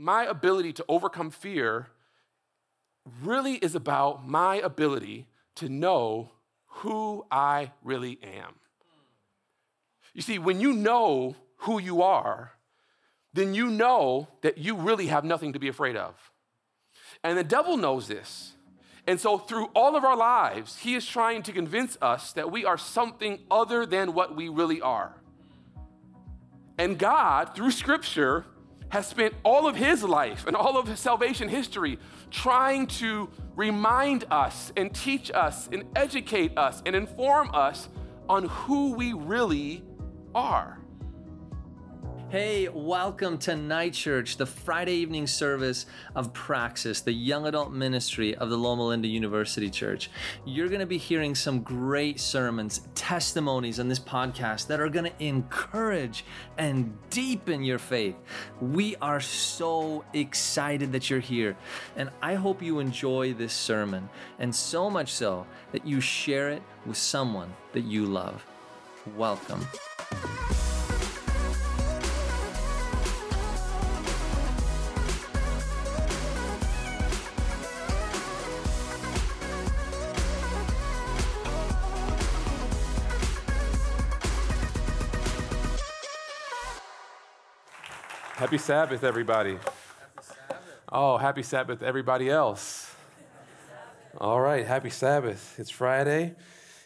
my ability to overcome fear really is about my ability to know who I really am. You see, when you know who you are, then you know that you really have nothing to be afraid of. And the devil knows this. And so, through all of our lives, he is trying to convince us that we are something other than what we really are. And God, through scripture, has spent all of his life and all of his salvation history trying to remind us and teach us and educate us and inform us on who we really are. Hey, welcome to Night Church, the Friday evening service of Praxis, the young adult ministry of the Loma Linda University Church. You're going to be hearing some great sermons, testimonies on this podcast that are going to encourage and deepen your faith. We are so excited that you're here, and I hope you enjoy this sermon, and so much so that you share it with someone that you love. Welcome. Happy Sabbath, everybody. Happy Sabbath. Oh, happy Sabbath, everybody else. All right, happy Sabbath. It's Friday.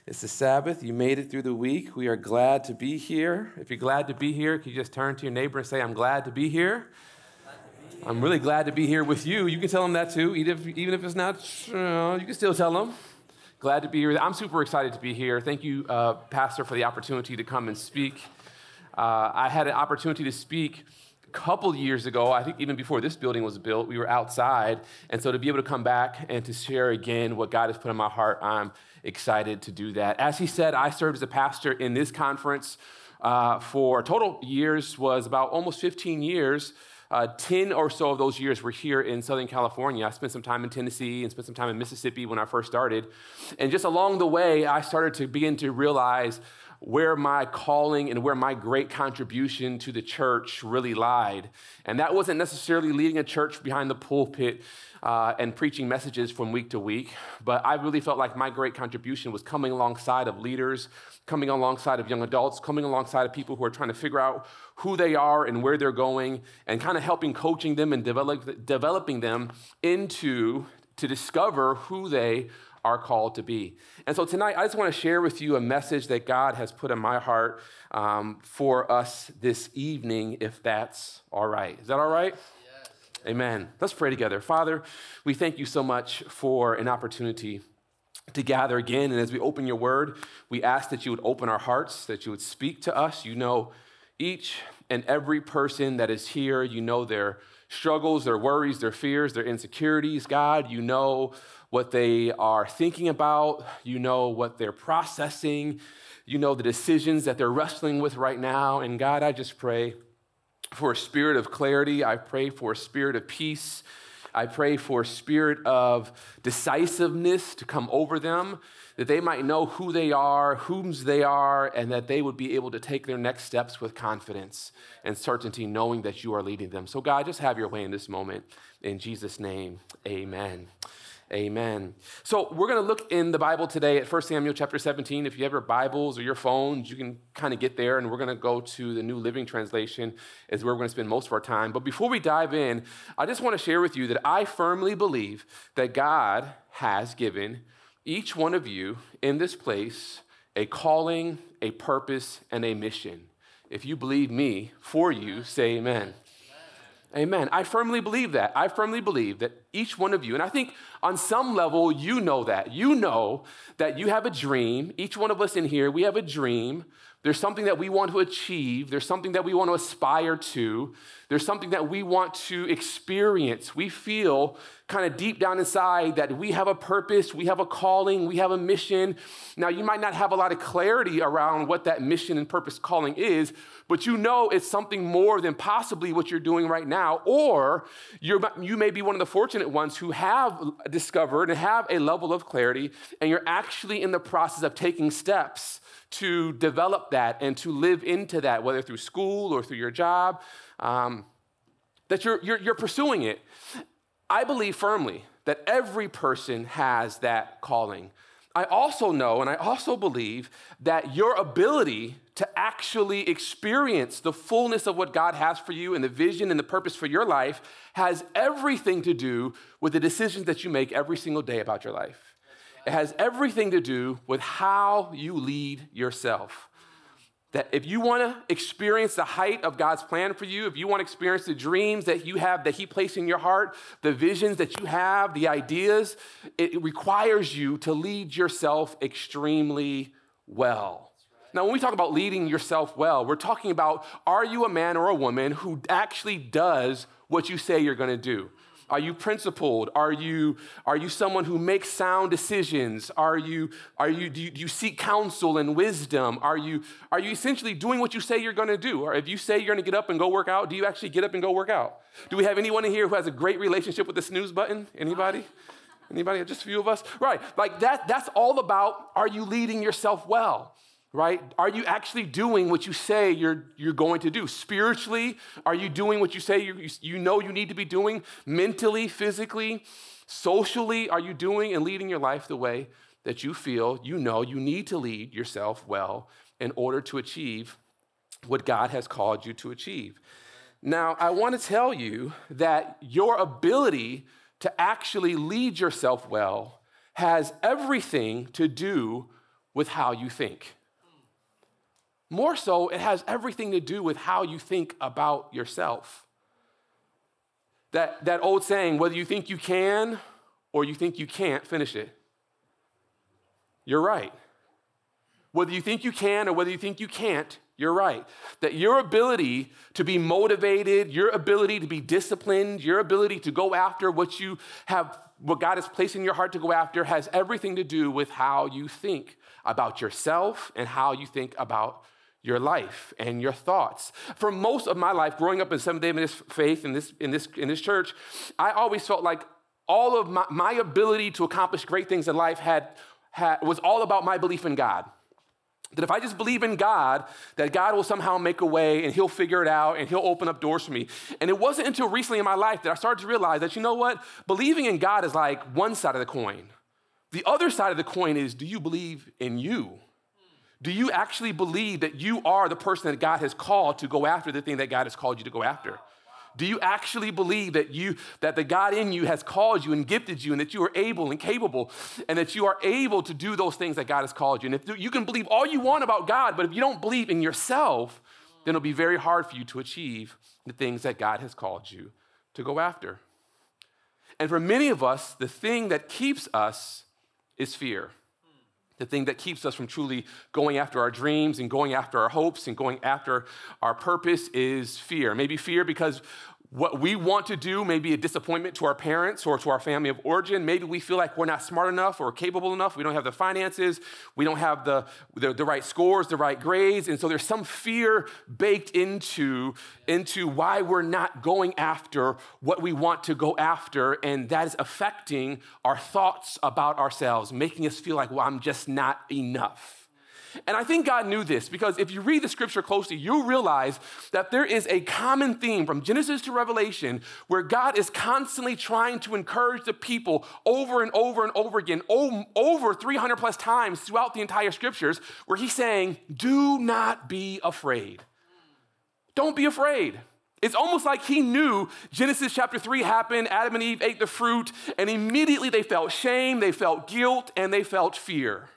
It's the Sabbath. You made it through the week. We are glad to be here. If you're glad to be here, can you just turn to your neighbor and say, I'm glad to be here? I'm really glad to be here with you. You can tell them that too, even if, even if it's not, you, can still tell them. Glad to be here. I'm super excited to be here. Thank you, uh, Pastor, for the opportunity to come and speak. Uh, I had an opportunity to speak couple years ago, I think even before this building was built, we were outside. And so to be able to come back and to share again what God has put in my heart, I'm excited to do that. As he said, I served as a pastor in this conference uh, for total years, was about almost 15 years. Uh, 10 or so of those years were here in Southern California. I spent some time in Tennessee and spent some time in Mississippi when I first started. And just along the way, I started to begin to realize where my calling and where my great contribution to the church really lied. And that wasn't necessarily leading a church behind the pulpit uh, and preaching messages from week to week, but I really felt like my great contribution was coming alongside of leaders, coming alongside of young adults, coming alongside of people who are trying to figure out who they are and where they're going, and kind of helping coaching them and develop, developing them into to discover who they are called to be. And so tonight, I just want to share with you a message that God has put in my heart um, for us this evening, if that's all right. Is that all right? Yes. Amen. Let's pray together. Father, we thank you so much for an opportunity to gather again. And as we open your word, we ask that you would open our hearts, that you would speak to us. You know each and every person that is here, you know their struggles, their worries, their fears, their insecurities. God, you know what they are thinking about, you know what they're processing, you know the decisions that they're wrestling with right now. And God, I just pray for a spirit of clarity. I pray for a spirit of peace. I pray for a spirit of decisiveness to come over them, that they might know who they are, whom's they are, and that they would be able to take their next steps with confidence and certainty, knowing that you are leading them. So, God, just have your way in this moment. In Jesus' name, amen. Amen. So we're going to look in the Bible today at 1 Samuel chapter 17. If you have your Bibles or your phones, you can kind of get there, and we're going to go to the New Living Translation, is where we're going to spend most of our time. But before we dive in, I just want to share with you that I firmly believe that God has given each one of you in this place a calling, a purpose, and a mission. If you believe me for you, say amen. Amen. I firmly believe that. I firmly believe that each one of you, and I think on some level you know that. You know that you have a dream. Each one of us in here, we have a dream. There's something that we want to achieve. There's something that we want to aspire to. There's something that we want to experience. We feel kind of deep down inside that we have a purpose, we have a calling, we have a mission. Now, you might not have a lot of clarity around what that mission and purpose calling is, but you know it's something more than possibly what you're doing right now. Or you may be one of the fortunate ones who have discovered and have a level of clarity, and you're actually in the process of taking steps to develop that and to live into that, whether through school or through your job. Um, that you're, you're, you're pursuing it. I believe firmly that every person has that calling. I also know and I also believe that your ability to actually experience the fullness of what God has for you and the vision and the purpose for your life has everything to do with the decisions that you make every single day about your life. It has everything to do with how you lead yourself. That if you want to experience the height of God's plan for you, if you want to experience the dreams that you have, that He placed in your heart, the visions that you have, the ideas, it requires you to lead yourself extremely well. Now, when we talk about leading yourself well, we're talking about are you a man or a woman who actually does what you say you're going to do? Are you principled? Are you, are you someone who makes sound decisions? Are you, are you, do, you, do you seek counsel and wisdom? Are you, are you essentially doing what you say you're going to do? Or if you say you're going to get up and go work out, do you actually get up and go work out? Do we have anyone in here who has a great relationship with the snooze button? Anybody? Anybody? Just a few of us? Right. Like that, that's all about are you leading yourself well? Right? Are you actually doing what you say you're, you're going to do? Spiritually, are you doing what you say you, you know you need to be doing? Mentally, physically, socially, are you doing and leading your life the way that you feel you know you need to lead yourself well in order to achieve what God has called you to achieve? Now, I want to tell you that your ability to actually lead yourself well has everything to do with how you think. More so, it has everything to do with how you think about yourself. That, that old saying, whether you think you can or you think you can't, finish it. You're right. Whether you think you can or whether you think you can't, you're right. That your ability to be motivated, your ability to be disciplined, your ability to go after what you have, what God has placed in your heart to go after, has everything to do with how you think about yourself and how you think about your life and your thoughts. For most of my life, growing up in Seventh day Adventist faith in this, in, this, in this church, I always felt like all of my, my ability to accomplish great things in life had, had, was all about my belief in God. That if I just believe in God, that God will somehow make a way and He'll figure it out and He'll open up doors for me. And it wasn't until recently in my life that I started to realize that, you know what? Believing in God is like one side of the coin. The other side of the coin is do you believe in you? Do you actually believe that you are the person that God has called to go after the thing that God has called you to go after? Do you actually believe that you that the God in you has called you and gifted you and that you are able and capable and that you are able to do those things that God has called you? And if you can believe all you want about God, but if you don't believe in yourself, then it'll be very hard for you to achieve the things that God has called you to go after. And for many of us, the thing that keeps us is fear the thing that keeps us from truly going after our dreams and going after our hopes and going after our purpose is fear. Maybe fear because what we want to do may be a disappointment to our parents or to our family of origin. Maybe we feel like we're not smart enough or capable enough. We don't have the finances. We don't have the, the, the, right scores, the right grades. And so there's some fear baked into, into why we're not going after what we want to go after. And that is affecting our thoughts about ourselves, making us feel like, well, I'm just not enough. And I think God knew this because if you read the scripture closely, you'll realize that there is a common theme from Genesis to Revelation where God is constantly trying to encourage the people over and over and over again, over 300 plus times throughout the entire scriptures, where he's saying, Do not be afraid. Don't be afraid. It's almost like he knew Genesis chapter 3 happened, Adam and Eve ate the fruit, and immediately they felt shame, they felt guilt, and they felt fear.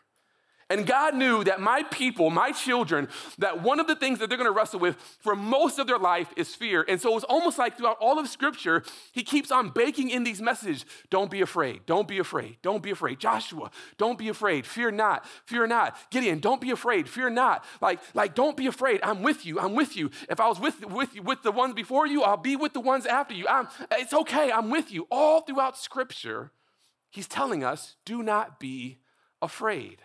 And God knew that my people, my children, that one of the things that they're going to wrestle with for most of their life is fear. And so it's almost like throughout all of Scripture, he keeps on baking in these messages don't be afraid, don't be afraid, don't be afraid. Joshua, don't be afraid, fear not, fear not. Gideon, don't be afraid, fear not. Like, like don't be afraid, I'm with you, I'm with you. If I was with, with, with the ones before you, I'll be with the ones after you. I'm, it's okay, I'm with you. All throughout Scripture, he's telling us do not be afraid.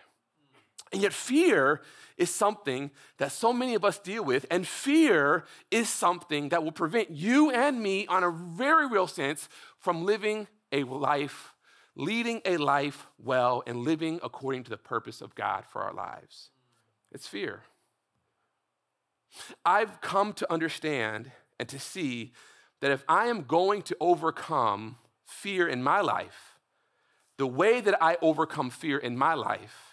And yet, fear is something that so many of us deal with, and fear is something that will prevent you and me, on a very real sense, from living a life, leading a life well, and living according to the purpose of God for our lives. It's fear. I've come to understand and to see that if I am going to overcome fear in my life, the way that I overcome fear in my life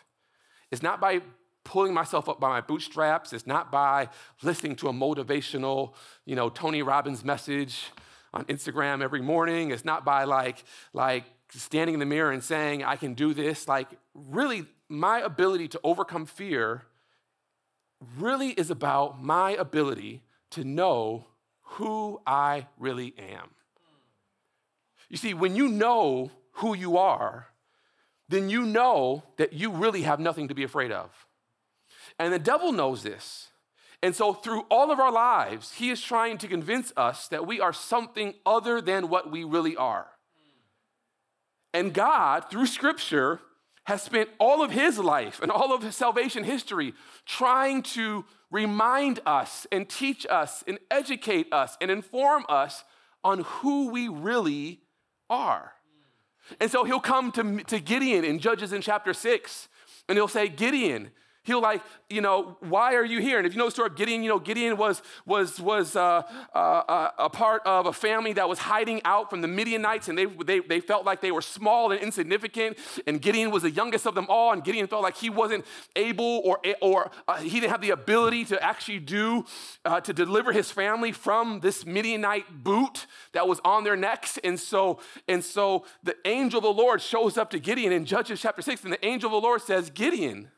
is not by pulling myself up by my bootstraps, it's not by listening to a motivational, you know, Tony Robbins message on Instagram every morning, it's not by like like standing in the mirror and saying I can do this, like really my ability to overcome fear really is about my ability to know who I really am. You see, when you know who you are, then you know that you really have nothing to be afraid of. And the devil knows this. And so, through all of our lives, he is trying to convince us that we are something other than what we really are. And God, through scripture, has spent all of his life and all of his salvation history trying to remind us and teach us and educate us and inform us on who we really are. And so he'll come to, to Gideon in Judges in chapter 6, and he'll say, Gideon, He'll like, you know, why are you here? And if you know the story of Gideon, you know, Gideon was, was, was uh, uh, uh, a part of a family that was hiding out from the Midianites, and they, they, they felt like they were small and insignificant. And Gideon was the youngest of them all, and Gideon felt like he wasn't able or, or uh, he didn't have the ability to actually do, uh, to deliver his family from this Midianite boot that was on their necks. And so, and so the angel of the Lord shows up to Gideon in Judges chapter 6, and the angel of the Lord says, Gideon,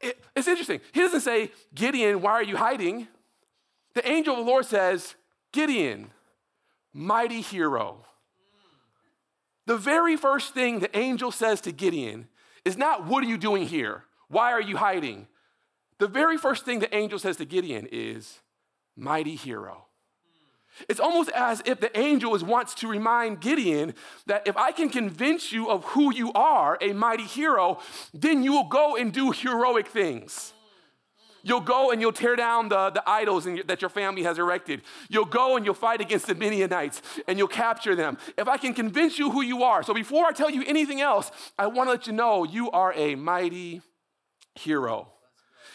it, it's interesting. He doesn't say, Gideon, why are you hiding? The angel of the Lord says, Gideon, mighty hero. The very first thing the angel says to Gideon is not, What are you doing here? Why are you hiding? The very first thing the angel says to Gideon is, Mighty hero. It's almost as if the angel wants to remind Gideon that if I can convince you of who you are, a mighty hero, then you will go and do heroic things. You'll go and you'll tear down the, the idols your, that your family has erected. You'll go and you'll fight against the Midianites and you'll capture them. If I can convince you who you are, so before I tell you anything else, I want to let you know you are a mighty hero.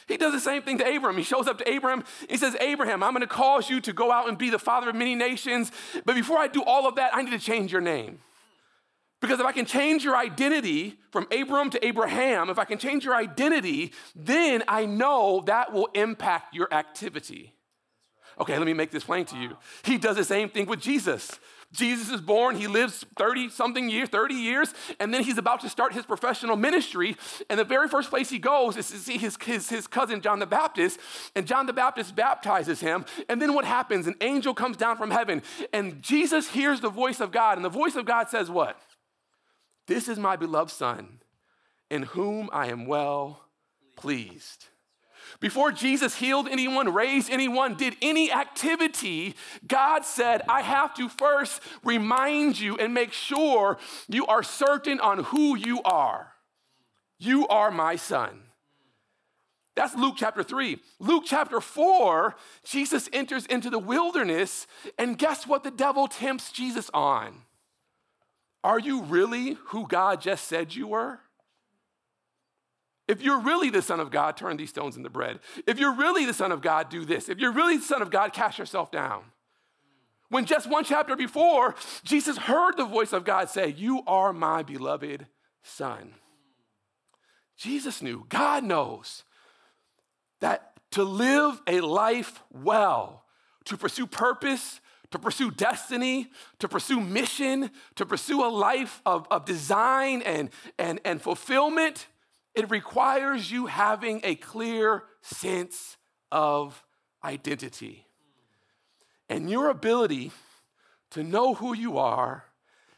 He does the same thing to Abram. He shows up to Abram. He says, Abraham, I'm going to cause you to go out and be the father of many nations. But before I do all of that, I need to change your name. Because if I can change your identity from Abram to Abraham, if I can change your identity, then I know that will impact your activity. Okay, let me make this plain to you. He does the same thing with Jesus. Jesus is born, he lives 30 something years, 30 years, and then he's about to start his professional ministry. And the very first place he goes is to see his, his, his cousin John the Baptist, and John the Baptist baptizes him. And then what happens? An angel comes down from heaven, and Jesus hears the voice of God, and the voice of God says, What? This is my beloved Son, in whom I am well pleased. Before Jesus healed anyone, raised anyone, did any activity, God said, I have to first remind you and make sure you are certain on who you are. You are my son. That's Luke chapter 3. Luke chapter 4, Jesus enters into the wilderness, and guess what the devil tempts Jesus on? Are you really who God just said you were? If you're really the Son of God, turn these stones into bread. If you're really the Son of God, do this. If you're really the Son of God, cast yourself down. When just one chapter before, Jesus heard the voice of God say, You are my beloved Son. Jesus knew, God knows that to live a life well, to pursue purpose, to pursue destiny, to pursue mission, to pursue a life of, of design and, and, and fulfillment, it requires you having a clear sense of identity. And your ability to know who you are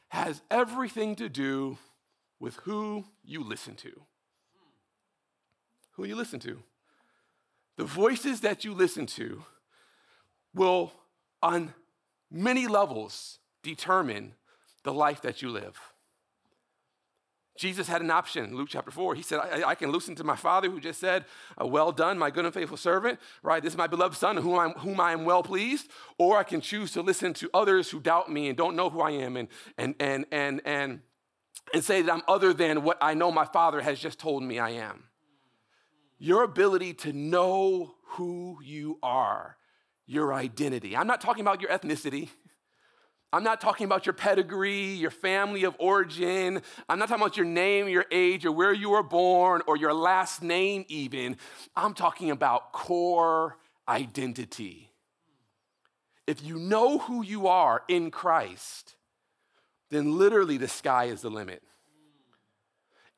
has everything to do with who you listen to. Who you listen to. The voices that you listen to will, on many levels, determine the life that you live. Jesus had an option. Luke chapter 4, he said, I, I can listen to my father who just said, uh, Well done, my good and faithful servant, right? This is my beloved son, whom, I'm, whom I am well pleased. Or I can choose to listen to others who doubt me and don't know who I am and, and, and, and, and, and say that I'm other than what I know my father has just told me I am. Your ability to know who you are your identity. I'm not talking about your ethnicity. I'm not talking about your pedigree, your family of origin. I'm not talking about your name, your age, or where you were born, or your last name, even. I'm talking about core identity. If you know who you are in Christ, then literally the sky is the limit.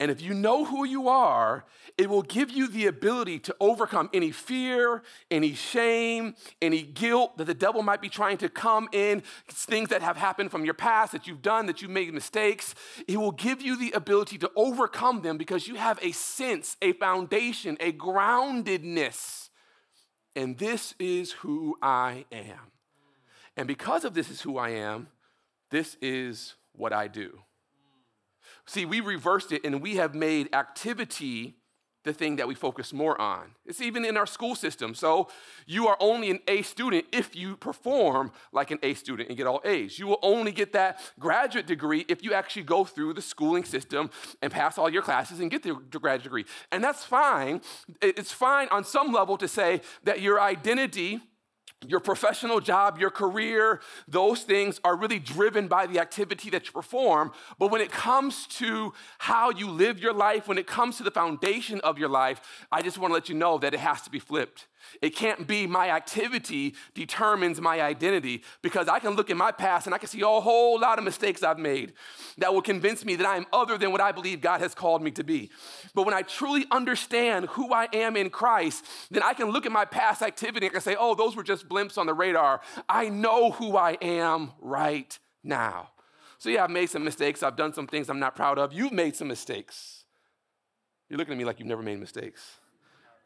And if you know who you are, it will give you the ability to overcome any fear, any shame, any guilt that the devil might be trying to come in, things that have happened from your past that you've done, that you've made mistakes. It will give you the ability to overcome them because you have a sense, a foundation, a groundedness. And this is who I am. And because of this is who I am, this is what I do. See, we reversed it and we have made activity the thing that we focus more on. It's even in our school system. So you are only an A student if you perform like an A student and get all A's. You will only get that graduate degree if you actually go through the schooling system and pass all your classes and get the graduate degree. And that's fine. It's fine on some level to say that your identity your professional job, your career, those things are really driven by the activity that you perform. But when it comes to how you live your life, when it comes to the foundation of your life, I just want to let you know that it has to be flipped. It can't be my activity determines my identity because I can look in my past and I can see a whole lot of mistakes I've made that will convince me that I am other than what I believe God has called me to be. But when I truly understand who I am in Christ, then I can look at my past activity and I can say, oh, those were just blimps on the radar. I know who I am right now. So, yeah, I've made some mistakes. I've done some things I'm not proud of. You've made some mistakes. You're looking at me like you've never made mistakes.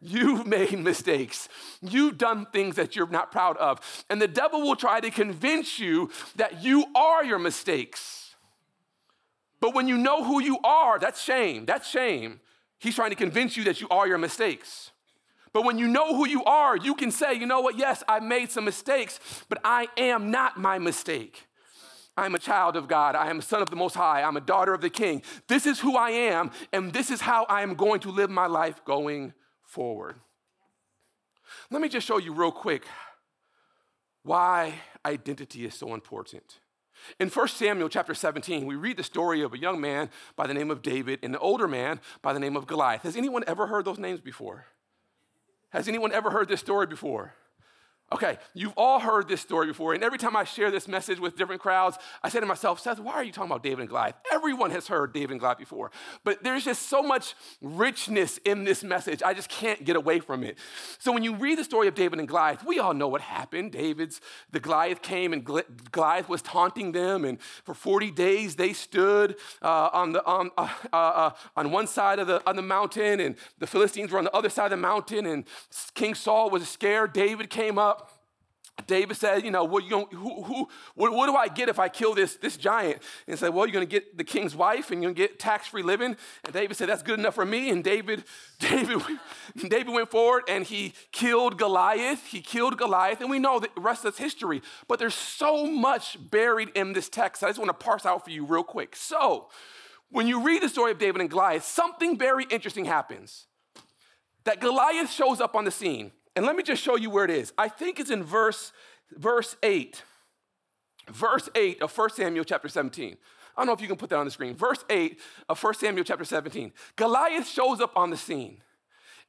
You've made mistakes. You've done things that you're not proud of. And the devil will try to convince you that you are your mistakes. But when you know who you are, that's shame. That's shame. He's trying to convince you that you are your mistakes. But when you know who you are, you can say, you know what, yes, I made some mistakes, but I am not my mistake. I'm a child of God. I am a son of the Most High. I'm a daughter of the King. This is who I am, and this is how I am going to live my life going forward. Let me just show you real quick why identity is so important. In 1 Samuel chapter 17, we read the story of a young man by the name of David and an older man by the name of Goliath. Has anyone ever heard those names before? Has anyone ever heard this story before? Okay, you've all heard this story before, and every time I share this message with different crowds, I say to myself, Seth, why are you talking about David and Goliath? Everyone has heard David and Goliath before, but there's just so much richness in this message, I just can't get away from it. So when you read the story of David and Goliath, we all know what happened. David's, the Goliath came, and Goliath was taunting them, and for 40 days they stood uh, on, the, on, uh, uh, uh, on one side of the, on the mountain, and the Philistines were on the other side of the mountain, and King Saul was scared. David came up. David said, you know, what, you going who, who, what, what, do I get if I kill this, this giant? And said, well, you're going to get the king's wife and you're going to get tax-free living. And David said, that's good enough for me. And David, David, David went forward and he killed Goliath. He killed Goliath. And we know the rest of this history. But there's so much buried in this text. I just want to parse out for you real quick. So when you read the story of David and Goliath, something very interesting happens. That Goliath shows up on the scene. And let me just show you where it is. I think it's in verse, verse 8. Verse 8 of 1 Samuel chapter 17. I don't know if you can put that on the screen. Verse 8 of 1 Samuel chapter 17. Goliath shows up on the scene.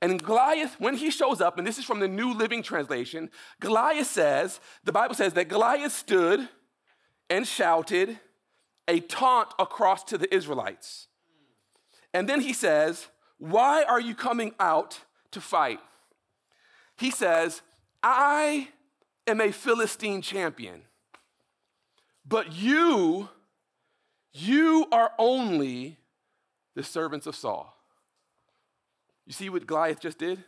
And Goliath, when he shows up, and this is from the New Living Translation, Goliath says, the Bible says that Goliath stood and shouted a taunt across to the Israelites. And then he says, Why are you coming out to fight? He says, I am a Philistine champion, but you, you are only the servants of Saul. You see what Goliath just did?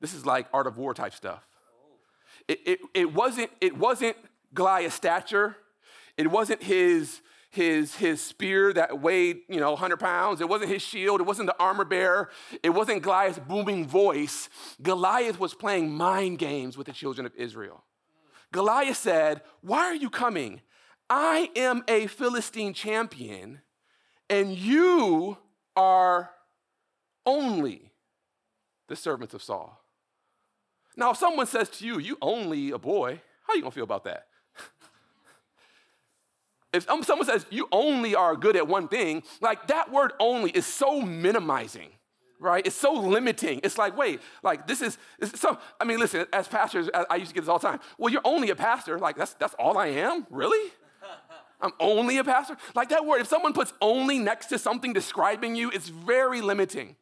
This is like art of war type stuff. It, it, it, wasn't, it wasn't Goliath's stature. It wasn't his his, his spear that weighed, you know, 100 pounds. It wasn't his shield. It wasn't the armor bearer. It wasn't Goliath's booming voice. Goliath was playing mind games with the children of Israel. Goliath said, Why are you coming? I am a Philistine champion, and you are only the servants of Saul. Now, if someone says to you, you only a boy, how are you gonna feel about that? If um, someone says you only are good at one thing, like that word only is so minimizing, right? It's so limiting. It's like, wait, like this is, so, I mean, listen, as pastors, I used to get this all the time. Well, you're only a pastor. Like, that's, that's all I am? Really? I'm only a pastor? Like that word, if someone puts only next to something describing you, it's very limiting.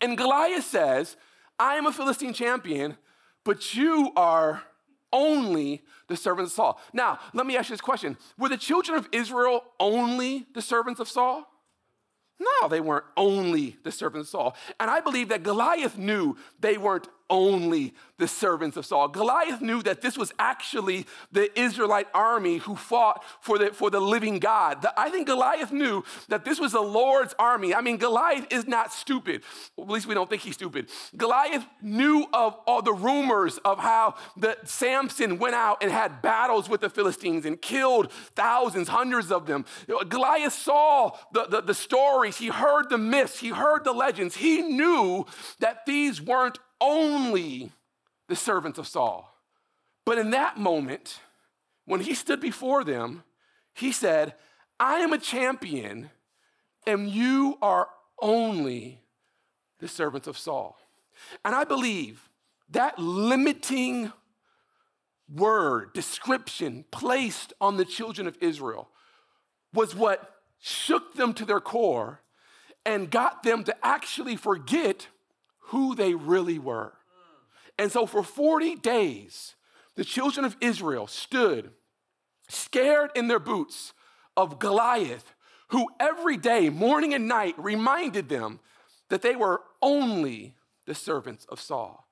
And Goliath says, I am a Philistine champion, but you are only the servants of Saul. Now, let me ask you this question Were the children of Israel only the servants of Saul? No, they weren't only the servants of Saul. And I believe that Goliath knew they weren't only the servants of Saul. Goliath knew that this was actually the Israelite army who fought for the, for the living God. The, I think Goliath knew that this was the Lord's army. I mean, Goliath is not stupid. At least we don't think he's stupid. Goliath knew of all the rumors of how the Samson went out and had battles with the Philistines and killed thousands, hundreds of them. Goliath saw the, the, the stories, he heard the myths, he heard the legends. He knew that these weren't only the servants of Saul. But in that moment, when he stood before them, he said, I am a champion, and you are only the servants of Saul. And I believe that limiting word, description placed on the children of Israel was what shook them to their core and got them to actually forget who they really were. And so for 40 days, the children of Israel stood scared in their boots of Goliath, who every day, morning and night, reminded them that they were only the servants of Saul.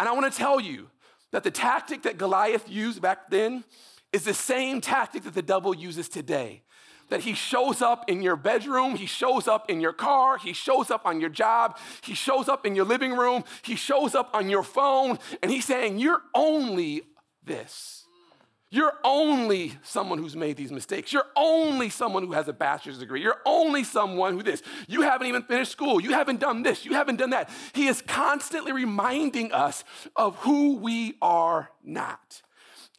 And I want to tell you that the tactic that Goliath used back then is the same tactic that the devil uses today that he shows up in your bedroom, he shows up in your car, he shows up on your job, he shows up in your living room, he shows up on your phone, and he's saying, You're only this. You're only someone who's made these mistakes. You're only someone who has a bachelor's degree. You're only someone who this. You haven't even finished school. You haven't done this. You haven't done that. He is constantly reminding us of who we are not.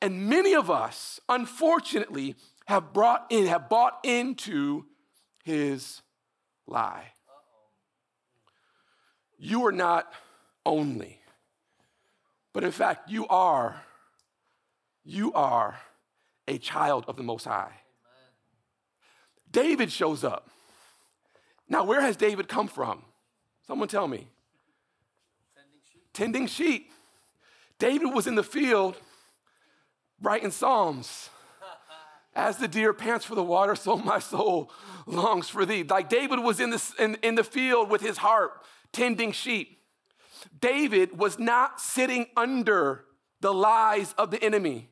And many of us, unfortunately, have brought in, have bought into his lie. You are not only, but in fact, you are, you are a child of the Most High. David shows up. Now, where has David come from? Someone tell me. Tending sheep. Tending sheep. David was in the field writing Psalms. As the deer pants for the water, so my soul longs for thee. Like David was in, in, in the field with his harp, tending sheep. David was not sitting under the lies of the enemy.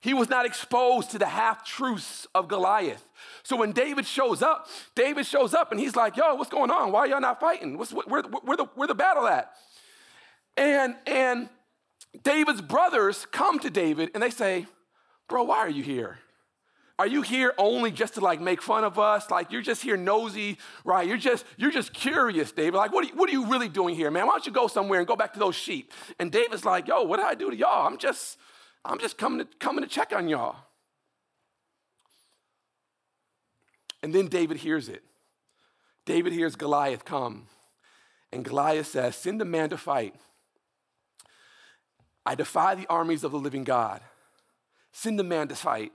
He was not exposed to the half truths of Goliath. So when David shows up, David shows up and he's like, Yo, what's going on? Why y'all not fighting? What's, where, where, the, where the battle at? And, and David's brothers come to David and they say, Bro, why are you here? Are you here only just to like make fun of us? Like you're just here nosy, right? You're just you're just curious, David. Like what are you, what are you really doing here, man? Why don't you go somewhere and go back to those sheep? And David's like, yo, what did I do to y'all? I'm just I'm just coming to coming to check on y'all. And then David hears it. David hears Goliath come. And Goliath says, Send a man to fight. I defy the armies of the living God. Send a man to fight.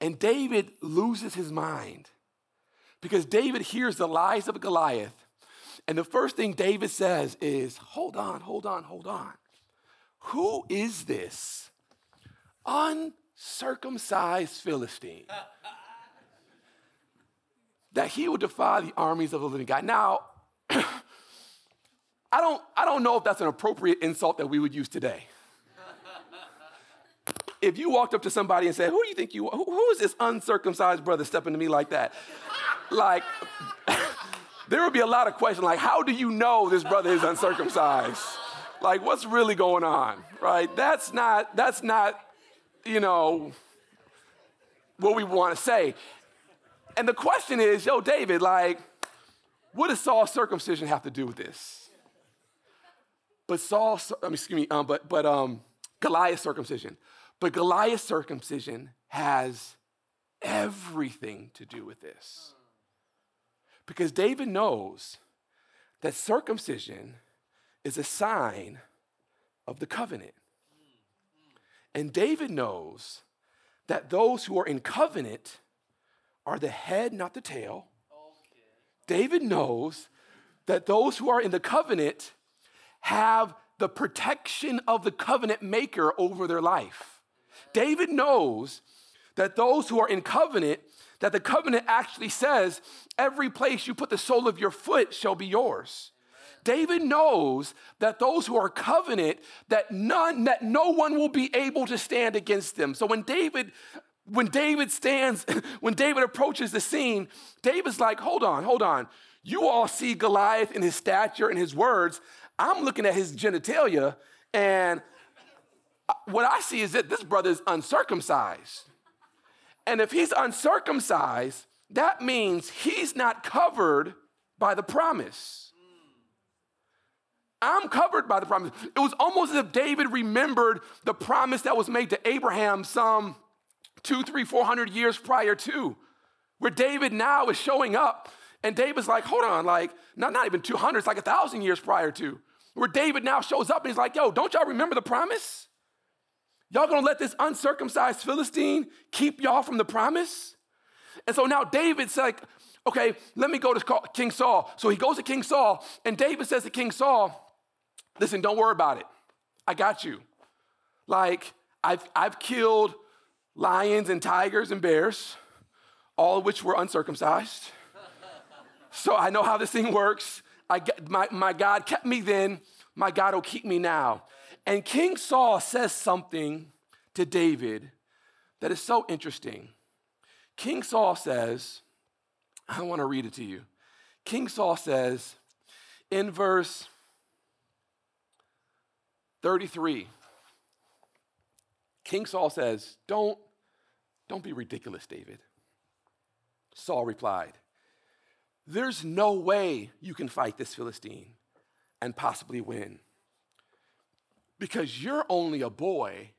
And David loses his mind because David hears the lies of Goliath. And the first thing David says is, Hold on, hold on, hold on. Who is this uncircumcised Philistine that he would defy the armies of the living God? Now, I don't, I don't know if that's an appropriate insult that we would use today if you walked up to somebody and said, Who do you think you are? Who, who is this uncircumcised brother stepping to me like that? like, there would be a lot of questions like, How do you know this brother is uncircumcised? Like, what's really going on, right? That's not, that's not, you know, what we want to say. And the question is, yo, David, like, what does Saul's circumcision have to do with this? but Saul, excuse me, um, but but um, Goliath's circumcision, but Goliath's circumcision has everything to do with this, because David knows that circumcision is a sign of the covenant, and David knows that those who are in covenant are the head, not the tail. David knows that those who are in the covenant have the protection of the covenant maker over their life. David knows that those who are in covenant, that the covenant actually says, every place you put the sole of your foot shall be yours. David knows that those who are covenant, that none, that no one will be able to stand against them. So when David, when David stands, when David approaches the scene, David's like, hold on, hold on. You all see Goliath in his stature and his words. I'm looking at his genitalia, and Uh, what I see is that this brother is uncircumcised. And if he's uncircumcised, that means he's not covered by the promise. I'm covered by the promise. It was almost as if David remembered the promise that was made to Abraham some two, three, four hundred years prior to, where David now is showing up. And David's like, hold on, like, not, not even 200, it's like a thousand years prior to where David now shows up and he's like, yo, don't y'all remember the promise? Y'all gonna let this uncircumcised Philistine keep y'all from the promise? And so now David's like, okay, let me go to King Saul. So he goes to King Saul, and David says to King Saul, listen, don't worry about it. I got you. Like, I've, I've killed lions and tigers and bears, all of which were uncircumcised. so I know how this thing works. I, my, my God kept me then, my God will keep me now. And King Saul says something to David that is so interesting. King Saul says, I want to read it to you. King Saul says in verse 33, King Saul says, Don't, don't be ridiculous, David. Saul replied, there's no way you can fight this Philistine and possibly win. Because you're only a boy.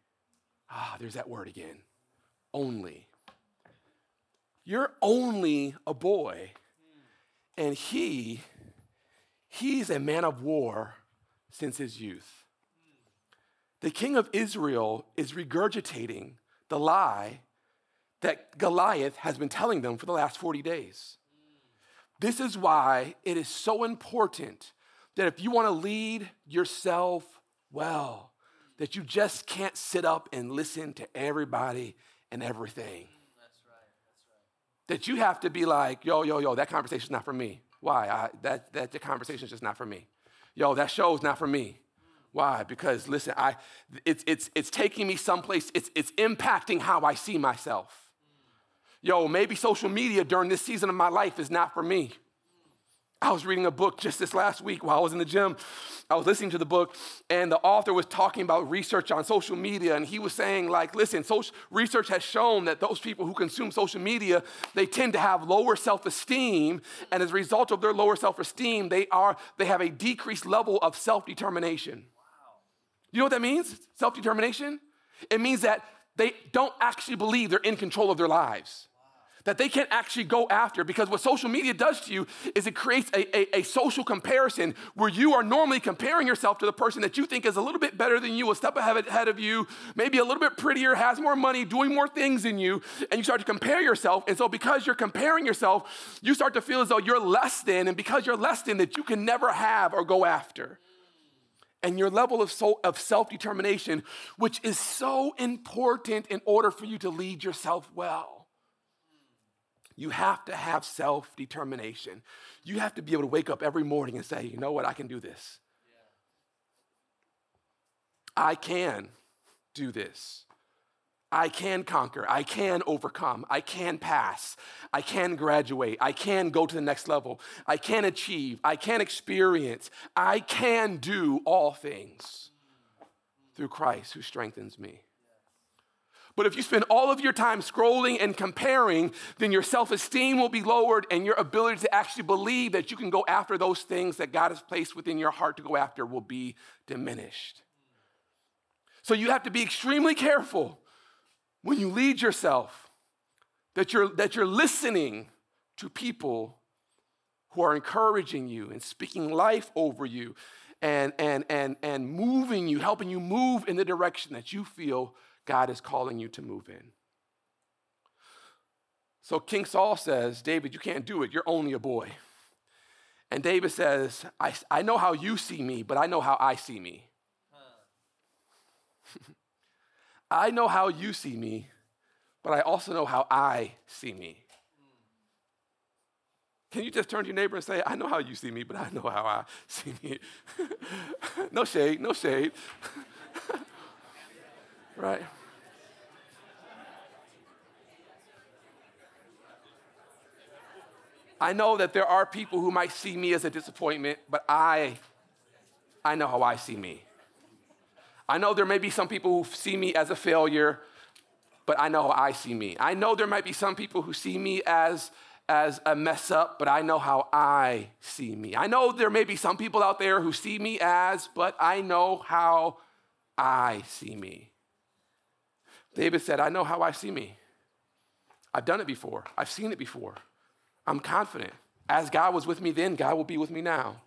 Ah, there's that word again. Only. You're only a boy. And he, he's a man of war since his youth. The king of Israel is regurgitating the lie that Goliath has been telling them for the last 40 days. This is why it is so important that if you want to lead yourself well, that you just can't sit up and listen to everybody and everything. That's right. That's right. That you have to be like, yo, yo, yo, that conversation's not for me. Why? I, that, that the conversation's just not for me. Yo, that show's not for me. Why? Because listen, I, it's, it's, it's taking me someplace, it's, it's impacting how I see myself yo, maybe social media during this season of my life is not for me. I was reading a book just this last week while I was in the gym. I was listening to the book, and the author was talking about research on social media, and he was saying, like, listen, social research has shown that those people who consume social media, they tend to have lower self-esteem, and as a result of their lower self-esteem, they are they have a decreased level of self-determination. Wow. You know what that means? Self-determination? It means that they don't actually believe they're in control of their lives that they can't actually go after because what social media does to you is it creates a, a, a, social comparison where you are normally comparing yourself to the person that you think is a little bit better than you, a step ahead of you, maybe a little bit prettier, has more money, doing more things than you, and you start to compare yourself. And so because you're comparing yourself, you start to feel as though you're less than, and because you're less than, that you can never have or go after. And your level of, soul, of self determination, which is so important in order for you to lead yourself well. You have to have self determination. You have to be able to wake up every morning and say, you know what, I can do this. Yeah. I can do this. I can conquer. I can overcome. I can pass. I can graduate. I can go to the next level. I can achieve. I can experience. I can do all things through Christ who strengthens me. But if you spend all of your time scrolling and comparing, then your self esteem will be lowered and your ability to actually believe that you can go after those things that God has placed within your heart to go after will be diminished. So you have to be extremely careful when you lead yourself that you're, that you're listening to people who are encouraging you and speaking life over you and, and, and, and moving you, helping you move in the direction that you feel God is calling you to move in. So King Saul says, David, you can't do it. You're only a boy. And David says, I, I know how you see me, but I know how I see me. I know how you see me, but I also know how I see me. Can you just turn to your neighbor and say, I know how you see me, but I know how I see me? no shade, no shade. right? I know that there are people who might see me as a disappointment, but I, I know how I see me. I know there may be some people who see me as a failure, but I know how I see me. I know there might be some people who see me as, as a mess up, but I know how I see me. I know there may be some people out there who see me as, but I know how I see me. David said, I know how I see me. I've done it before, I've seen it before. I'm confident. As God was with me then, God will be with me now.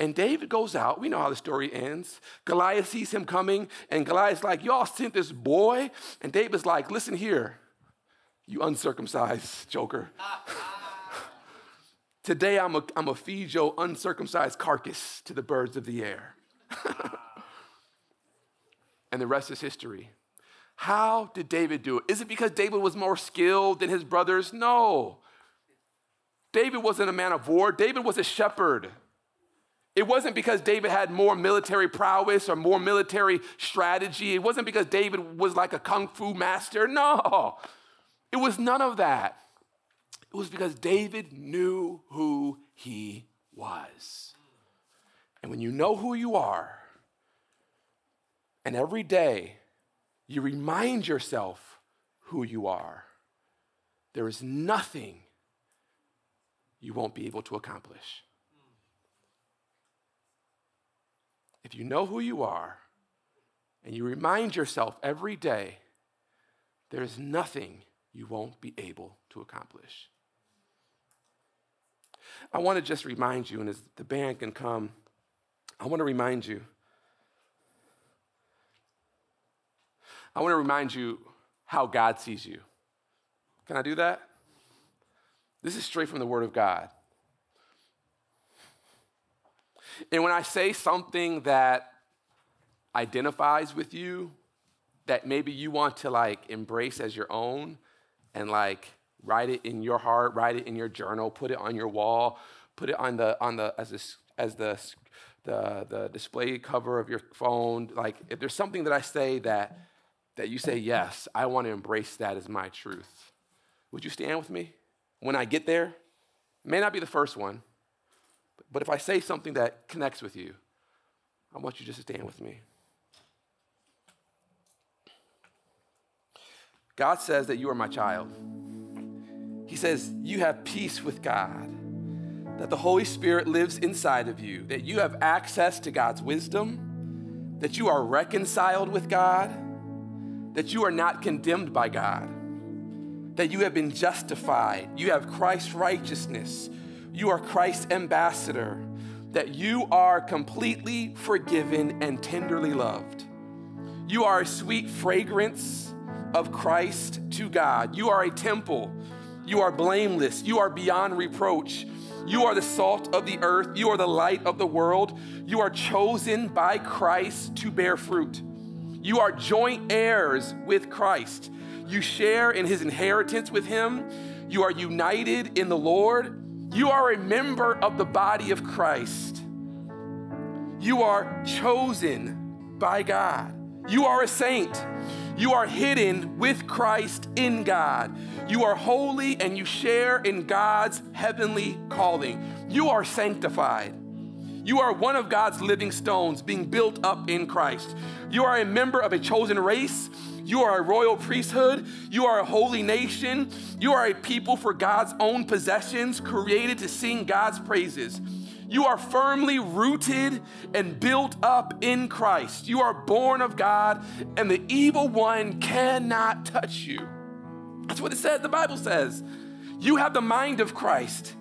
And David goes out. We know how the story ends. Goliath sees him coming, and Goliath's like, Y'all sent this boy? And David's like, Listen here, you uncircumcised joker. Today I'm going to feed your uncircumcised carcass to the birds of the air. and the rest is history. How did David do it? Is it because David was more skilled than his brothers? No. David wasn't a man of war, David was a shepherd. It wasn't because David had more military prowess or more military strategy. It wasn't because David was like a kung fu master. No, it was none of that. It was because David knew who he was. And when you know who you are, and every day you remind yourself who you are, there is nothing you won't be able to accomplish. If you know who you are and you remind yourself every day, there is nothing you won't be able to accomplish. I want to just remind you, and as the band can come, I want to remind you. I want to remind you how God sees you. Can I do that? This is straight from the Word of God. And when I say something that identifies with you, that maybe you want to like embrace as your own and like write it in your heart, write it in your journal, put it on your wall, put it on the on the as a, as the the the display cover of your phone. Like if there's something that I say that that you say yes, I want to embrace that as my truth. Would you stand with me? When I get there, may not be the first one, but if I say something that connects with you, I want you just to stand with me. God says that you are my child. He says you have peace with God, that the Holy Spirit lives inside of you, that you have access to God's wisdom, that you are reconciled with God, that you are not condemned by God that you have been justified. You have Christ's righteousness. You are Christ's ambassador. That you are completely forgiven and tenderly loved. You are a sweet fragrance of Christ to God. You are a temple. You are blameless. You are beyond reproach. You are the salt of the earth. You are the light of the world. You are chosen by Christ to bear fruit. You are joint heirs with Christ. You share in his inheritance with him. You are united in the Lord. You are a member of the body of Christ. You are chosen by God. You are a saint. You are hidden with Christ in God. You are holy and you share in God's heavenly calling. You are sanctified. You are one of God's living stones being built up in Christ. You are a member of a chosen race You are a royal priesthood. You are a holy nation. You are a people for God's own possessions, created to sing God's praises. You are firmly rooted and built up in Christ. You are born of God, and the evil one cannot touch you. That's what it says, the Bible says. You have the mind of Christ.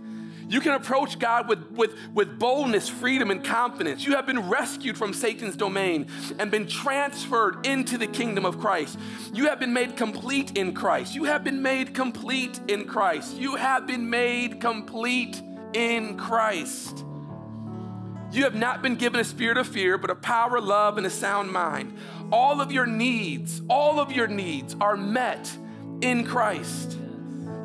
You can approach God with, with, with boldness, freedom, and confidence. You have been rescued from Satan's domain and been transferred into the kingdom of Christ. You have been made complete in Christ. You have been made complete in Christ. You have been made complete in Christ. You have not been given a spirit of fear, but a power, love, and a sound mind. All of your needs, all of your needs are met in Christ.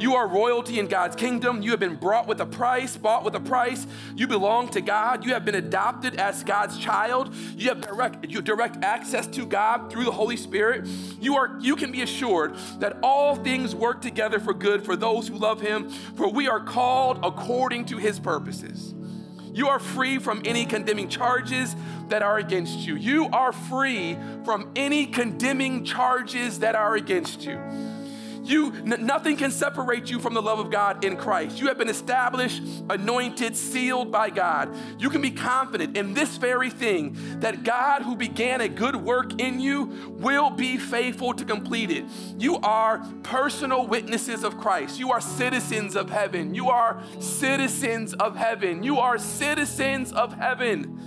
You are royalty in God's kingdom. You have been brought with a price, bought with a price. You belong to God. You have been adopted as God's child. You have direct, you have direct access to God through the Holy Spirit. You, are, you can be assured that all things work together for good for those who love Him, for we are called according to His purposes. You are free from any condemning charges that are against you. You are free from any condemning charges that are against you. You, n- nothing can separate you from the love of God in Christ. You have been established, anointed, sealed by God. You can be confident in this very thing that God, who began a good work in you, will be faithful to complete it. You are personal witnesses of Christ. You are citizens of heaven. You are citizens of heaven. You are citizens of heaven.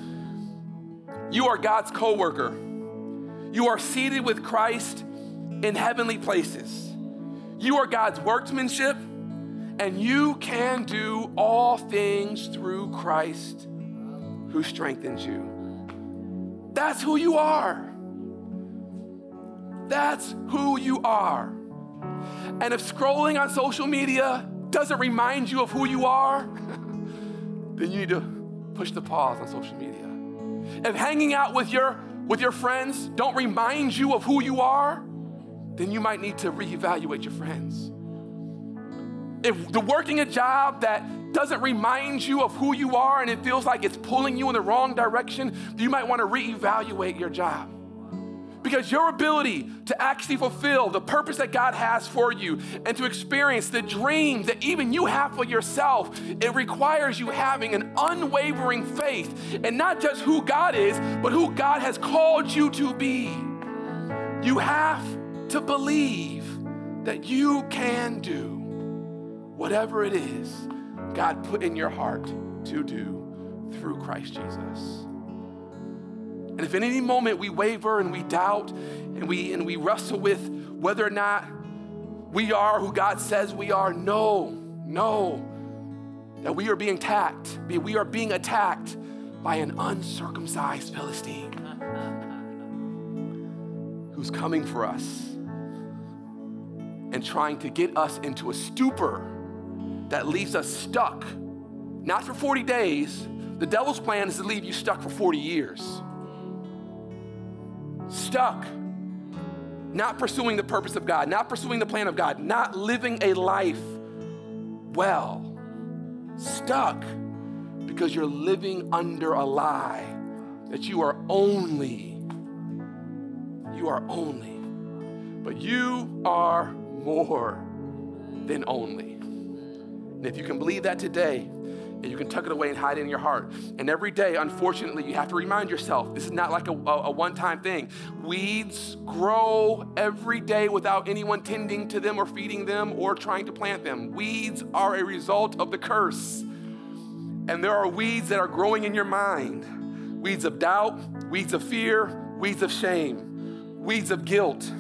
You are God's co worker. You are seated with Christ in heavenly places. You are God's workmanship, and you can do all things through Christ who strengthens you. That's who you are. That's who you are. And if scrolling on social media doesn't remind you of who you are, then you need to push the pause on social media. If hanging out with your with your friends don't remind you of who you are, then you might need to reevaluate your friends. If the working a job that doesn't remind you of who you are and it feels like it's pulling you in the wrong direction, you might want to reevaluate your job. Because your ability to actually fulfill the purpose that God has for you and to experience the dream that even you have for yourself, it requires you having an unwavering faith in not just who God is, but who God has called you to be. You have to believe that you can do whatever it is God put in your heart to do through Christ Jesus. And if in any moment we waver and we doubt and we and we wrestle with whether or not we are who God says we are, no, no, that we are being attacked, we are being attacked by an uncircumcised Philistine who's coming for us and trying to get us into a stupor that leaves us stuck, not for 40 days. The devil's plan is to leave you stuck for 40 years. Stuck, not pursuing the purpose of God, not pursuing the plan of God, not living a life well. Stuck because you're living under a lie that you are only, you are only, but you are more than only. And if you can believe that today, and you can tuck it away and hide it in your heart. And every day, unfortunately, you have to remind yourself this is not like a, a, one time thing. Weeds grow every day without anyone tending to them or feeding them or trying to plant them. Weeds are a result of the curse. And there are weeds that are growing in your mind weeds of doubt, weeds of fear, weeds of shame, weeds of guilt.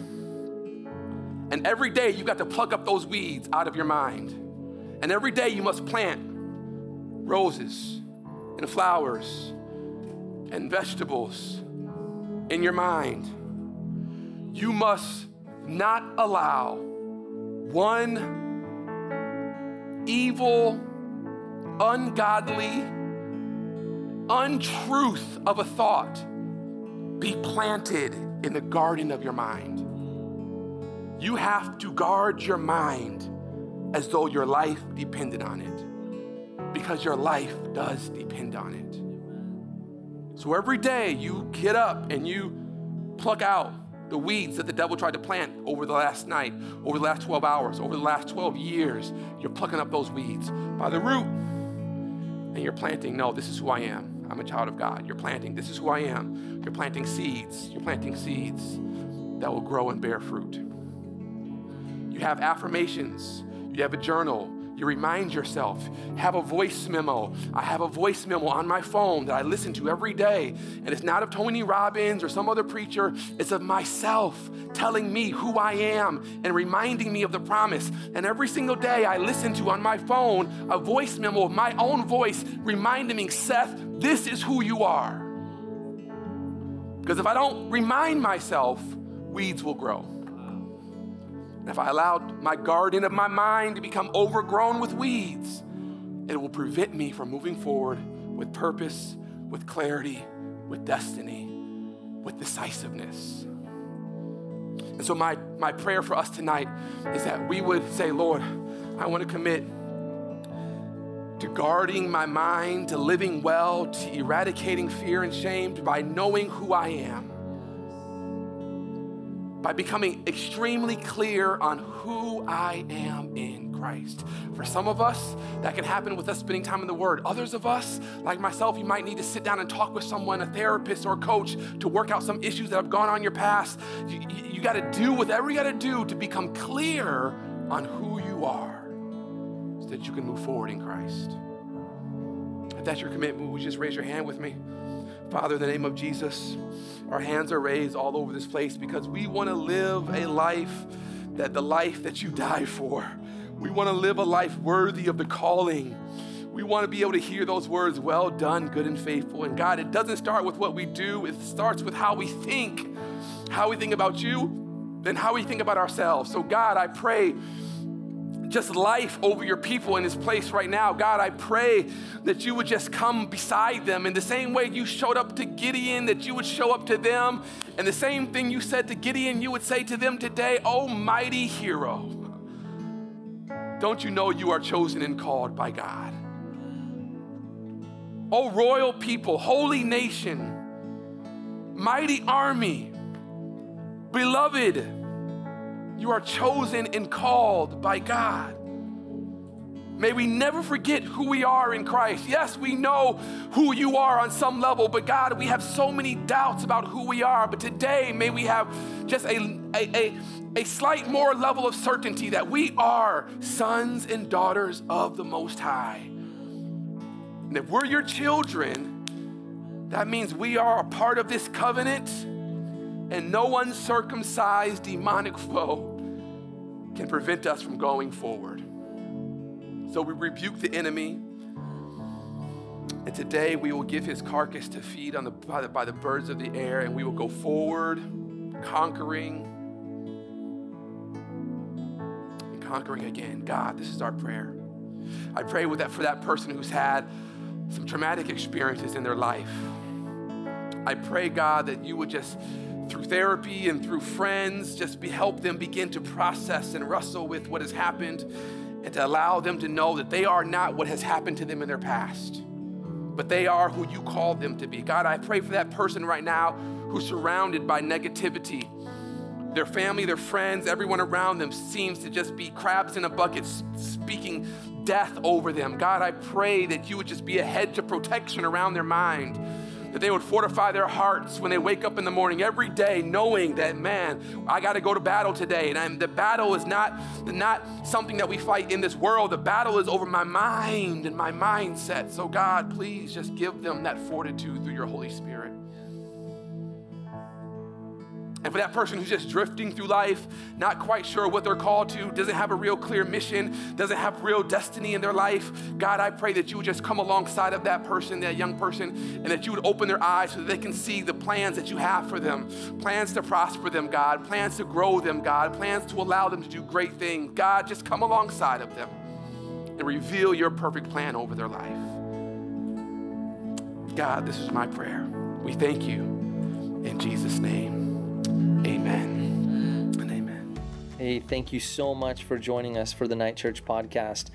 And every day you got to pluck up those weeds out of your mind. And every day you must plant roses and flowers and vegetables in your mind. You must not allow one evil, ungodly, untruth of a thought be planted in the garden of your mind. You have to guard your mind as though your life depended on it, because your life does depend on it. So every day you get up and you pluck out the weeds that the devil tried to plant over the last night, over the last 12 hours, over the last 12 years. You're plucking up those weeds by the root and you're planting, no, this is who I am. I'm a child of God. You're planting, this is who I am. You're planting seeds. You're planting seeds that will grow and bear fruit. You have affirmations. You have a journal. You remind yourself. Have a voice memo. I have a voice memo on my phone that I listen to every day. And it's not of Tony Robbins or some other preacher, it's of myself telling me who I am and reminding me of the promise. And every single day I listen to on my phone a voice memo of my own voice reminding me, Seth, this is who you are. Because if I don't remind myself, weeds will grow. And if I allowed my garden of my mind to become overgrown with weeds, it will prevent me from moving forward with purpose, with clarity, with destiny, with decisiveness. And so, my, my prayer for us tonight is that we would say, Lord, I want to commit to guarding my mind, to living well, to eradicating fear and shame by knowing who I am by becoming extremely clear on who I am in Christ. For some of us, that can happen with us spending time in the Word. Others of us, like myself, you might need to sit down and talk with someone, a therapist or a coach, to work out some issues that have gone on your past. You, you, you got to do whatever you got to do to become clear on who you are so that you can move forward in Christ. If that's your commitment, would you just raise your hand with me? Father, in the name of Jesus, our hands are raised all over this place because we want to live a life that the life that you died for. We want to live a life worthy of the calling. We want to be able to hear those words, well done, good and faithful. And God, it doesn't start with what we do, it starts with how we think. How we think about you, then how we think about ourselves. So, God, I pray just life over your people in this place right now. God, I pray that you would just come beside them in the same way you showed up to Gideon, that you would show up to them. And the same thing you said to Gideon, you would say to them today, Oh, mighty hero. Don't you know you are chosen and called by God? Oh, royal people, holy nation, mighty army, beloved you are chosen and called by God. May we never forget who we are in Christ. Yes, we know who you are on some level, but God, we have so many doubts about who we are. But today, may we have just a, a, a, a slight more level of certainty that we are sons and daughters of the Most High. And if we're your children, that means we are a part of this covenant and no uncircumcised demonic foe can prevent us from going forward. So we rebuke the enemy. And today we will give his carcass to feed on the, by, the, by the birds of the air, and we will go forward, conquering and conquering again. God, this is our prayer. I pray with that for that person who's had some traumatic experiences in their life. I pray, God, that you would just through therapy and through friends, just be, help them begin to process and wrestle with what has happened and to allow them to know that they are not what has happened to them in their past, but they are who you called them to be. God, I pray for that person right now who's surrounded by negativity. Their family, their friends, everyone around them seems to just be crabs in a bucket speaking death over them. God, I pray that you would just be a hedge of protection around their mind that they would fortify their hearts when they wake up in the morning every day, knowing that, man, I got to go to battle today. And I'm, the battle is not, not something that we fight in this world. The battle is over my mind and my mindset. So, God, please just give them that fortitude through your Holy Spirit. And for that person who's just drifting through life, not quite sure what they're called to, doesn't have a real clear mission, doesn't have real destiny in their life, God, I pray that you would just come alongside of that person, that young person, and that you would open their eyes so that they can see the plans that you have for them plans to prosper them, God, plans to grow them, God, plans to allow them to do great things. God, just come alongside of them and reveal your perfect plan over their life. God, this is my prayer. We thank you in Jesus' name. Amen. Hey, thank you so much for joining us for the Night Church podcast.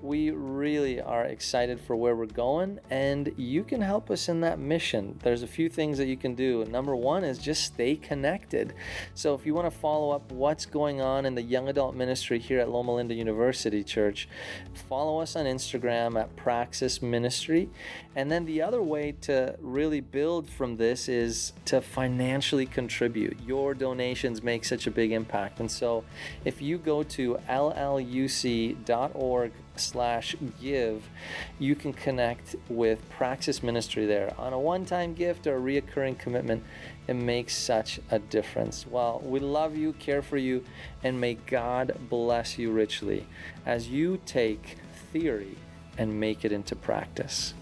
We really are excited for where we're going, and you can help us in that mission. There's a few things that you can do. Number one is just stay connected. So, if you want to follow up what's going on in the young adult ministry here at Loma Linda University Church, follow us on Instagram at Praxis Ministry. And then the other way to really build from this is to financially contribute. Your donations make such a big impact. And so, if you go to lluc.org slash give, you can connect with Praxis Ministry there. On a one-time gift or a reoccurring commitment, it makes such a difference. Well, we love you, care for you, and may God bless you richly as you take theory and make it into practice.